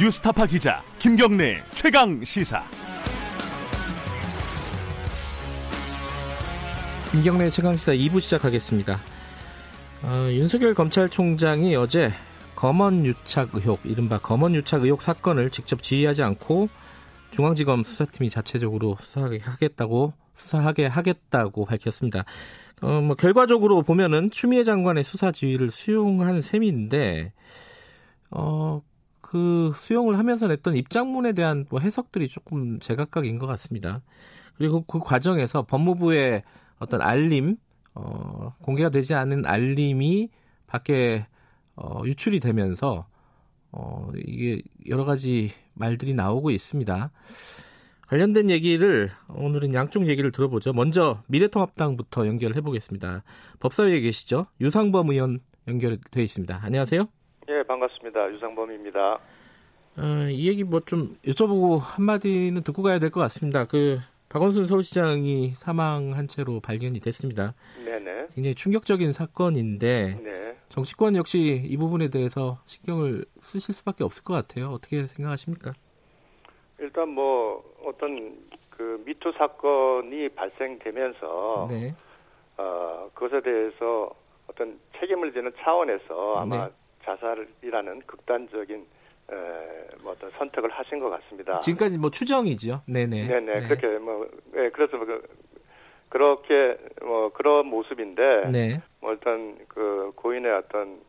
뉴스타파 기자 김경래 최강 시사. 김경래 최강 시사 2부 시작하겠습니다. 어, 윤석열 검찰총장이 어제 검언 유착 의혹, 이른바 검언 유착 의혹 사건을 직접 지휘하지 않고 중앙지검 수사팀이 자체적으로 수사하게 하겠다고 수사하게 하겠다고 밝혔습니다. 어, 뭐 결과적으로 보면은 추미애 장관의 수사 지휘를 수용한 셈인데 어, 그 수용을 하면서 냈던 입장문에 대한 뭐 해석들이 조금 제각각인 것 같습니다. 그리고 그 과정에서 법무부의 어떤 알림, 어, 공개가 되지 않은 알림이 밖에 어, 유출이 되면서 어, 이게 여러 가지 말들이 나오고 있습니다. 관련된 얘기를 오늘은 양쪽 얘기를 들어보죠. 먼저 미래통합당부터 연결해 보겠습니다. 법사위에 계시죠? 유상범 의원 연결돼 있습니다. 안녕하세요. 예, 반갑습니다. 유상범입니다. 어, 이 얘기 뭐 좀 여쭤보고 한마디는 듣고 가야 될 것 같습니다. 그 박원순 서울시장이 사망한 채로 발견이 됐습니다. 네네. 굉장히 충격적인 사건인데 네. 정치권 역시 이 부분에 대해서 신경을 쓰실 수밖에 없을 것 같아요. 어떻게 생각하십니까? 일단 뭐 어떤 그 미투 사건이 발생되면서 네. 어, 그것에 대해서 어떤 책임을 지는 차원에서 아마 네. 자살이라는 극단적인 에, 뭐 어떤 선택을 하신 것 같습니다. 지금까지 뭐 추정이지요. 네네. 네네 그렇게 뭐 예, 그래서 뭐 그, 그렇게 뭐 그런 모습인데 네. 뭐 일단 그 고인의 어떤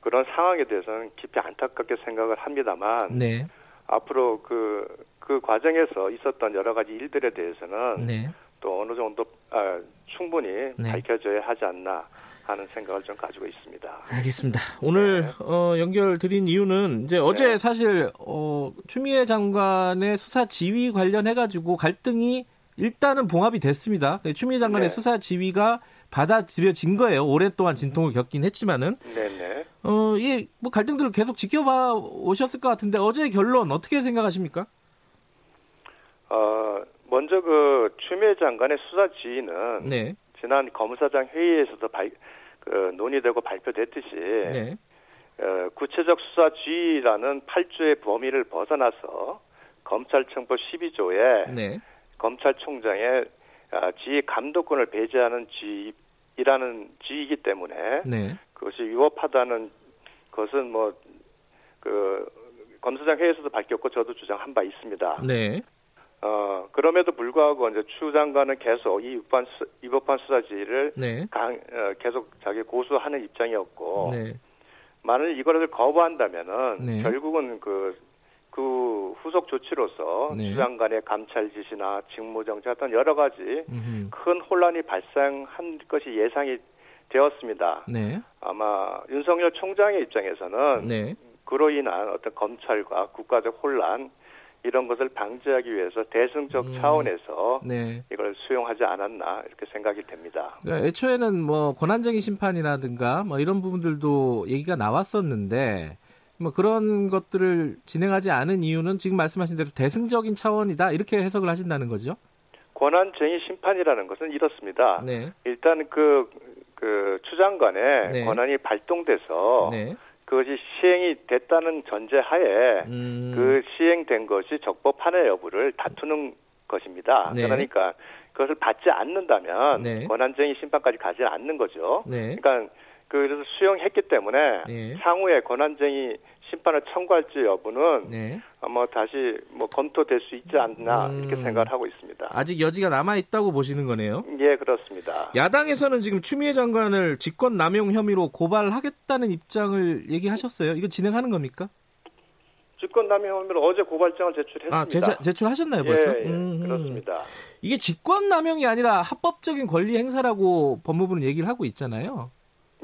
그런 상황에 대해서는 깊이 안타깝게 생각을 합니다만 네. 앞으로 그, 그 과정에서 있었던 여러 가지 일들에 대해서는 네. 또 어느 정도 아, 충분히 네. 밝혀져야 하지 않나 하는 생각을 좀 가지고 있습니다. 알겠습니다. 오늘 네. 어, 연결 드린 이유는 이제 어제 사실 어, 추미애 장관의 수사 지휘 관련해 가지고 갈등이 일단은 봉합이 됐습니다. 추미애 장관의 네. 수사 지휘가 받아들여진 거예요. 오랫동안 진통을 겪긴 했지만은 네네. 어, 이게 뭐 갈등들을 계속 지켜봐 오셨을 것 같은데 어제 결론 어떻게 생각하십니까? 어, 먼저 그 추미애 장관의 수사 지휘는 네. 지난 검사장 회의에서도 발, 그 논의되고 발표됐듯이 네. 어, 구체적 수사 지휘라는 8조의 범위를 벗어나서 검찰청법 12조에 네. 검찰총장의 아, 지휘 감독권을 배제하는 지휘라는 지휘이기 때문에 네. 그것이 위법하다는 것은 뭐 그 검사장 회의에서도 밝혔고 저도 주장한 바 있습니다. 네. 어 그럼에도 불구하고 이제 추 장관은 계속 이 위반 수, 위법한 수사 지휘를 네. 강, 어, 계속 자기 고수하는 입장이었고 네. 만일 이거를 거부한다면은 네. 결국은 그, 그 후속 조치로서 네. 추 장관의 감찰 지시나 직무 정지 어떤 여러 가지 음흠. 큰 혼란이 발생한 것이 예상이 되었습니다. 네. 아마 윤석열 총장의 입장에서는 네. 그로 인한 어떤 검찰과 국가적 혼란 이런 것을 방지하기 위해서 대승적 음. 차원에서 네. 이걸 수용하지 않았나 이렇게 생각이 됩니다. 그러니까 애초에는 뭐 권한쟁의 심판이라든가 뭐 이런 부분들도 얘기가 나왔었는데 뭐 그런 것들을 진행하지 않은 이유는 지금 말씀하신 대로 대승적인 차원이다 이렇게 해석을 하신다는 거죠. 권한쟁의 심판이라는 것은 이렇습니다. 네. 일단 그, 그 추장관의 네. 권한이 발동돼서 네. 그것이 시행이 됐다는 전제하에 음. 그 시행된 것이 적법한의 여부를 다투는 것입니다. 네. 그러니까 그것을 받지 않는다면 네. 권한쟁의 심판까지 가지 않는 거죠. 네. 그러니까 그래서 수용했기 때문에 네. 향후에 권한쟁의 심판을 청구할지 여부는 네. 아마 다시 뭐 검토될 수 있지 않나 음. 이렇게 생각을 하고 있습니다. 아직 여지가 남아 있다고 보시는 거네요. 예, 그렇습니다. 야당에서는 지금 추미애 장관을 직권 남용 혐의로 고발하겠다는 입장을 얘기하셨어요. 이거 진행하는 겁니까? 직권남용 혐의로 어제 고발장을 제출했습니다. 아, 제출, 제출하셨나요, 벌써? 예, 예, 음. 그렇습니다. 이게 직권남용이 아니라 합법적인 권리 행사라고 법무부는 얘기를 하고 있잖아요.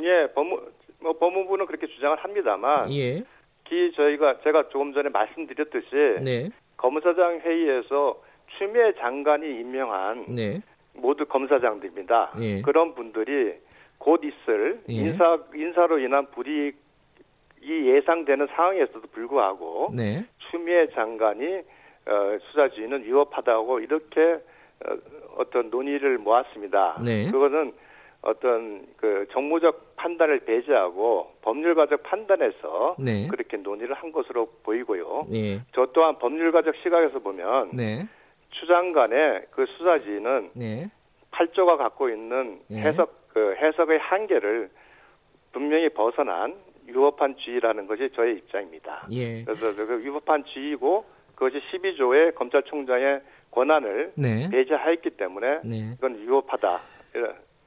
예, 법무 뭐 법무부는 그렇게 주장을 합니다만 예. 기 저희가 제가 조금 전에 말씀드렸듯이 네. 검사장 회의에서 추미애 장관이 임명한 네. 모두 검사장들입니다. 예. 그런 분들이 곧 있을 예. 인사 인사로 인한 불이익이 예상되는 상황에서도 불구하고 네. 추미애 장관이 어, 수사지휘는 위법하다고 이렇게 어, 어떤 논의를 모았습니다. 네. 그거는 어떤 그 정무적 판단을 배제하고 법률가적 판단에서 네. 그렇게 논의를 한 것으로 보이고요. 예. 저 또한 법률가적 시각에서 보면 네. 추장 간의 그 수사지는 네. 8조가 갖고 있는 예. 해석 그 해석의 한계를 분명히 벗어난 유법한 주의라는 것이 저의 입장입니다. 예. 그래서 그 유법한 주의고 그것이 12조의 검찰총장의 권한을 네. 배제하였기 때문에 네. 이건 유법하다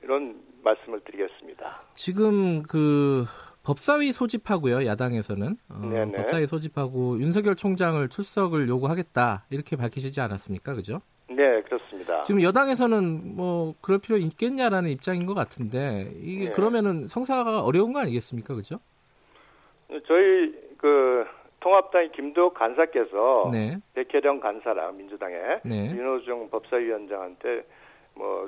이런, 말씀을 드리겠습니다. 지금 그 법사위 소집하고요 야당에서는 어. 법사위 소집하고 윤석열 총장을 출석을 요구하겠다 이렇게 밝히시지 않았습니까, 그죠? 네 그렇습니다. 지금 여당에서는 뭐 그럴 필요 있겠냐라는 입장인 것 같은데 이게 네. 그러면은 성사가 어려운 거 아니겠습니까, 그죠? 저희 그 통합당의 김도욱 간사께서 네, 백혜령 간사랑 민주당의 네, 윤호중 법사위원장한테 뭐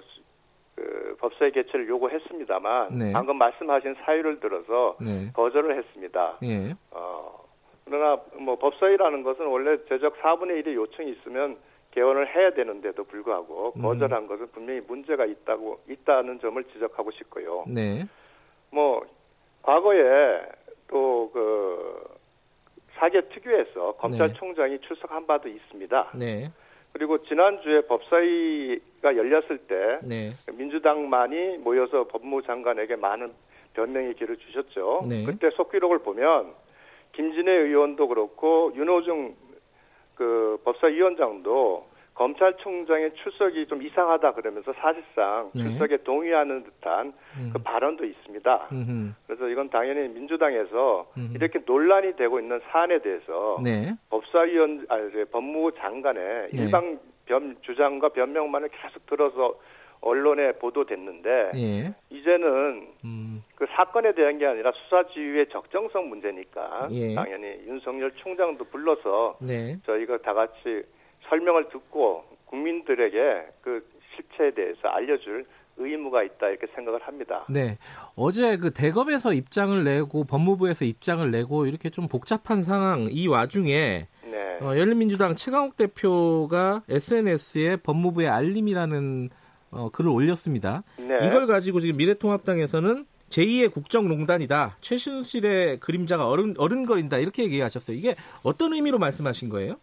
그 법사위 개최를 요구했습니다만 네. 방금 말씀하신 사유를 들어서 네, 거절을 했습니다. 예, 어, 그러나 뭐 법사위라는 것은 원래 제적 4분의 1의 요청이 있으면 개원을 해야 되는데도 불구하고 음. 거절한 것은 분명히 문제가 있다고 있다는 점을 지적하고 싶고요. 네, 뭐 과거에 또 그 사개 특유에서 검찰총장이 출석한 바도 있습니다. 네, 그리고 지난주에 법사위가 열렸을 때 네, 민주당만이 모여서 법무장관에게 많은 변명의 기를 주셨죠. 네. 그때 속기록을 보면 김진애 의원도 그렇고 윤호중 그 법사위원장도 검찰총장의 출석이 좀 이상하다 그러면서 사실상 네. 출석에 동의하는 듯한 음, 그 발언도 있습니다. 음흠. 그래서 이건 당연히 민주당에서 음. 이렇게 논란이 되고 있는 사안에 대해서 네, 법사위원 아니 법무부 장관의 네. 일방 변, 주장과 변명만을 계속 들어서 언론에 보도됐는데 예, 이제는 음, 그 사건에 대한 게 아니라 수사 지휘의 적정성 문제니까 예. 당연히 윤석열 총장도 불러서 네, 저희가 다 같이 설명을 듣고 국민들에게 그 실체에 대해서 알려줄 의무가 있다 이렇게 생각을 합니다. 네. 어제 그 대검에서 입장을 내고 법무부에서 입장을 내고 이렇게 좀 복잡한 상황 이 와중에 네. 어, 열린민주당 최강욱 대표가 SNS에 법무부의 알림이라는 어, 글을 올렸습니다. 네. 이걸 가지고 지금 미래통합당에서는 제2의 국정농단이다. 최순실의 그림자가 어른, 어른거린다. 이렇게 얘기하셨어요. 이게 어떤 의미로 말씀하신 거예요?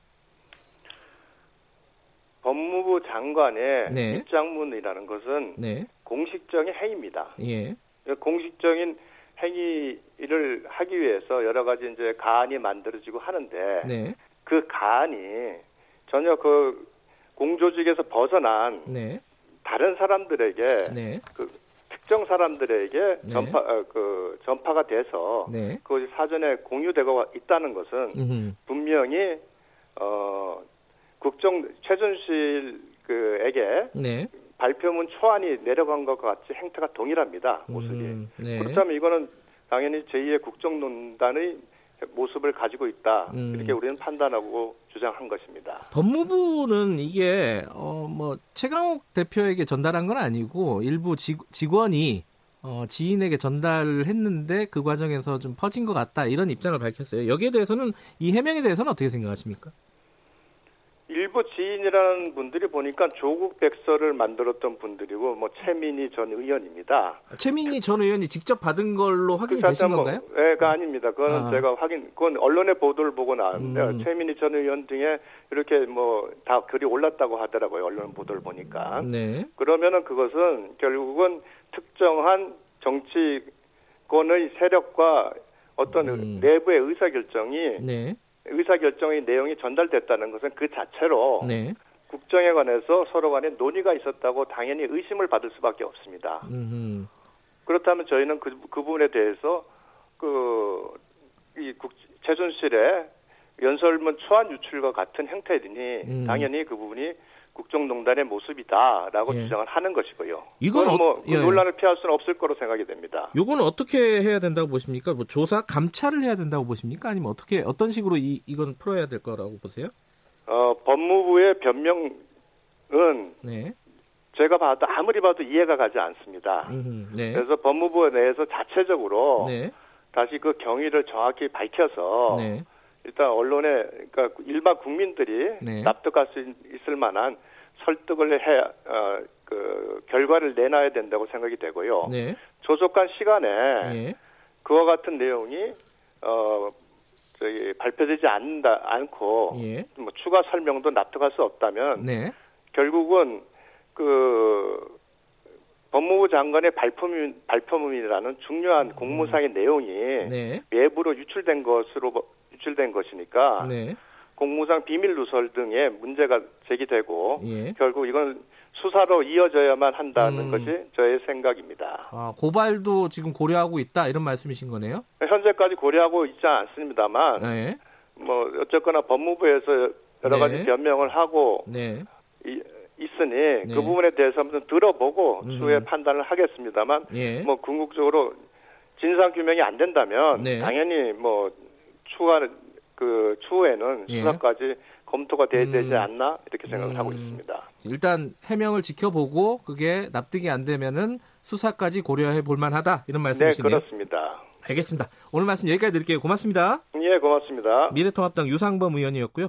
법무부 장관의 네. 입장문이라는 것은 네. 공식적인 행위입니다. 예. 공식적인 행위를 하기 위해서 여러 가지 이제 가안이 만들어지고 하는데 네. 그 가안이 전혀 그 공조직에서 벗어난 네. 다른 사람들에게 네. 그 특정 사람들에게 네. 전파 어, 그 전파가 돼서 네. 그것이 사전에 공유되고 있다는 것은 음흠. 분명히 어 국정 최준실 그에게 네. 발표문 초안이 내려간 것과 같이 행태가 동일합니다 모습이 음, 네. 그렇다면 이거는 당연히 제2의 국정농단의 모습을 가지고 있다 음. 이렇게 우리는 판단하고 주장한 것입니다. 법무부는 이게 어 뭐 최강욱 대표에게 전달한 건 아니고 일부 직, 직원이 어 지인에게 전달을 했는데 그 과정에서 좀 퍼진 것 같다 이런 입장을 밝혔어요. 여기에 대해서는 이 해명에 대해서는 어떻게 생각하십니까? 일부 지인이라는 분들이 보니까 조국 백서를 만들었던 분들이고 뭐 최민희 전 의원입니다. 최민희 전 의원이 직접 받은 걸로 확인이 그 되신 뭐, 건가요? 예가 아닙니다. 그거는 아. 제가 확인, 그건 언론의 보도를 보고 나왔는데 음. 최민희 전 의원 등에 이렇게 뭐 다 글이 올랐다고 하더라고요. 언론 보도를 보니까. 네. 그러면은 그것은 결국은 특정한 정치권의 세력과 어떤 음. 내부의 의사 결정이 네. 의사 결정의 내용이 전달됐다는 것은 그 자체로 네. 국정에 관해서 서로 간에 논의가 있었다고 당연히 의심을 받을 수밖에 없습니다. 음. 그렇다면 저희는 그, 그 부분에 대해서 그, 이 국, 최순실의 연설문 초안 유출과 같은 행태이니 음. 당연히 그 부분이 국정농단의 모습이다라고 예. 주장을 하는 것이고요. 이건 어- 뭐그 예. 논란을 피할 수는 없을 거로 생각이 됩니다. 요거는 어떻게 해야 된다고 보십니까? 뭐 조사 감찰을 해야 된다고 보십니까? 아니면 어떻게 어떤 식으로 이 이건 풀어야 될 거라고 보세요? 어, 법무부의 변명은 네. 제가 봐도 아무리 봐도 이해가 가지 않습니다. 음, 네. 그래서 법무부 내에서 자체적으로 네. 다시 그 경위를 정확히 밝혀서 네. 일단 언론에 그러니까 일반 국민들이 네. 납득할 수 있- 있을 만한 설득을 해 어, 그 결과를 내놔야 된다고 생각이 되고요. 네. 조속한 시간에 예. 그와 같은 내용이 어 저기 발표되지 않는다 않고 예. 뭐 추가 설명도 납득할 수 없다면 네. 결국은 그 법무부 장관의 발표문 발표문이라는 중요한 공무상의 내용이 음. 네. 외부로 유출된 것으로 보- 유출된 것이니까 네. 공무상 비밀 누설 등의 문제가 제기되고 예. 결국 이건 수사로 이어져야만 한다는 음. 것이 저의 생각입니다. 아, 고발도 지금 고려하고 있다 이런 말씀이신 거네요. 현재까지 고려하고 있지 않습니다만 네. 뭐 어쨌거나 법무부에서 여러 가지 네. 변명을 하고 네. 이- 있으니 네. 그 부분에 대해서 한번 들어보고 음. 추후에 판단을 하겠습니다만 예. 뭐 궁극적으로 진상 규명이 안 된다면 네. 당연히 뭐 추가 그 추후에는 예. 수사까지 검토가 돼야 음. 되지 않나 이렇게 생각을 하고 음. 있습니다. 일단 해명을 지켜보고 그게 납득이 안 되면은 수사까지 고려해 볼 만하다 이런 네, 말씀이시네요. 그렇습니다. 알겠습니다. 오늘 말씀 여기까지 드릴게요. 고맙습니다. 예, 고맙습니다. 미래통합당 유상범 의원이었고요.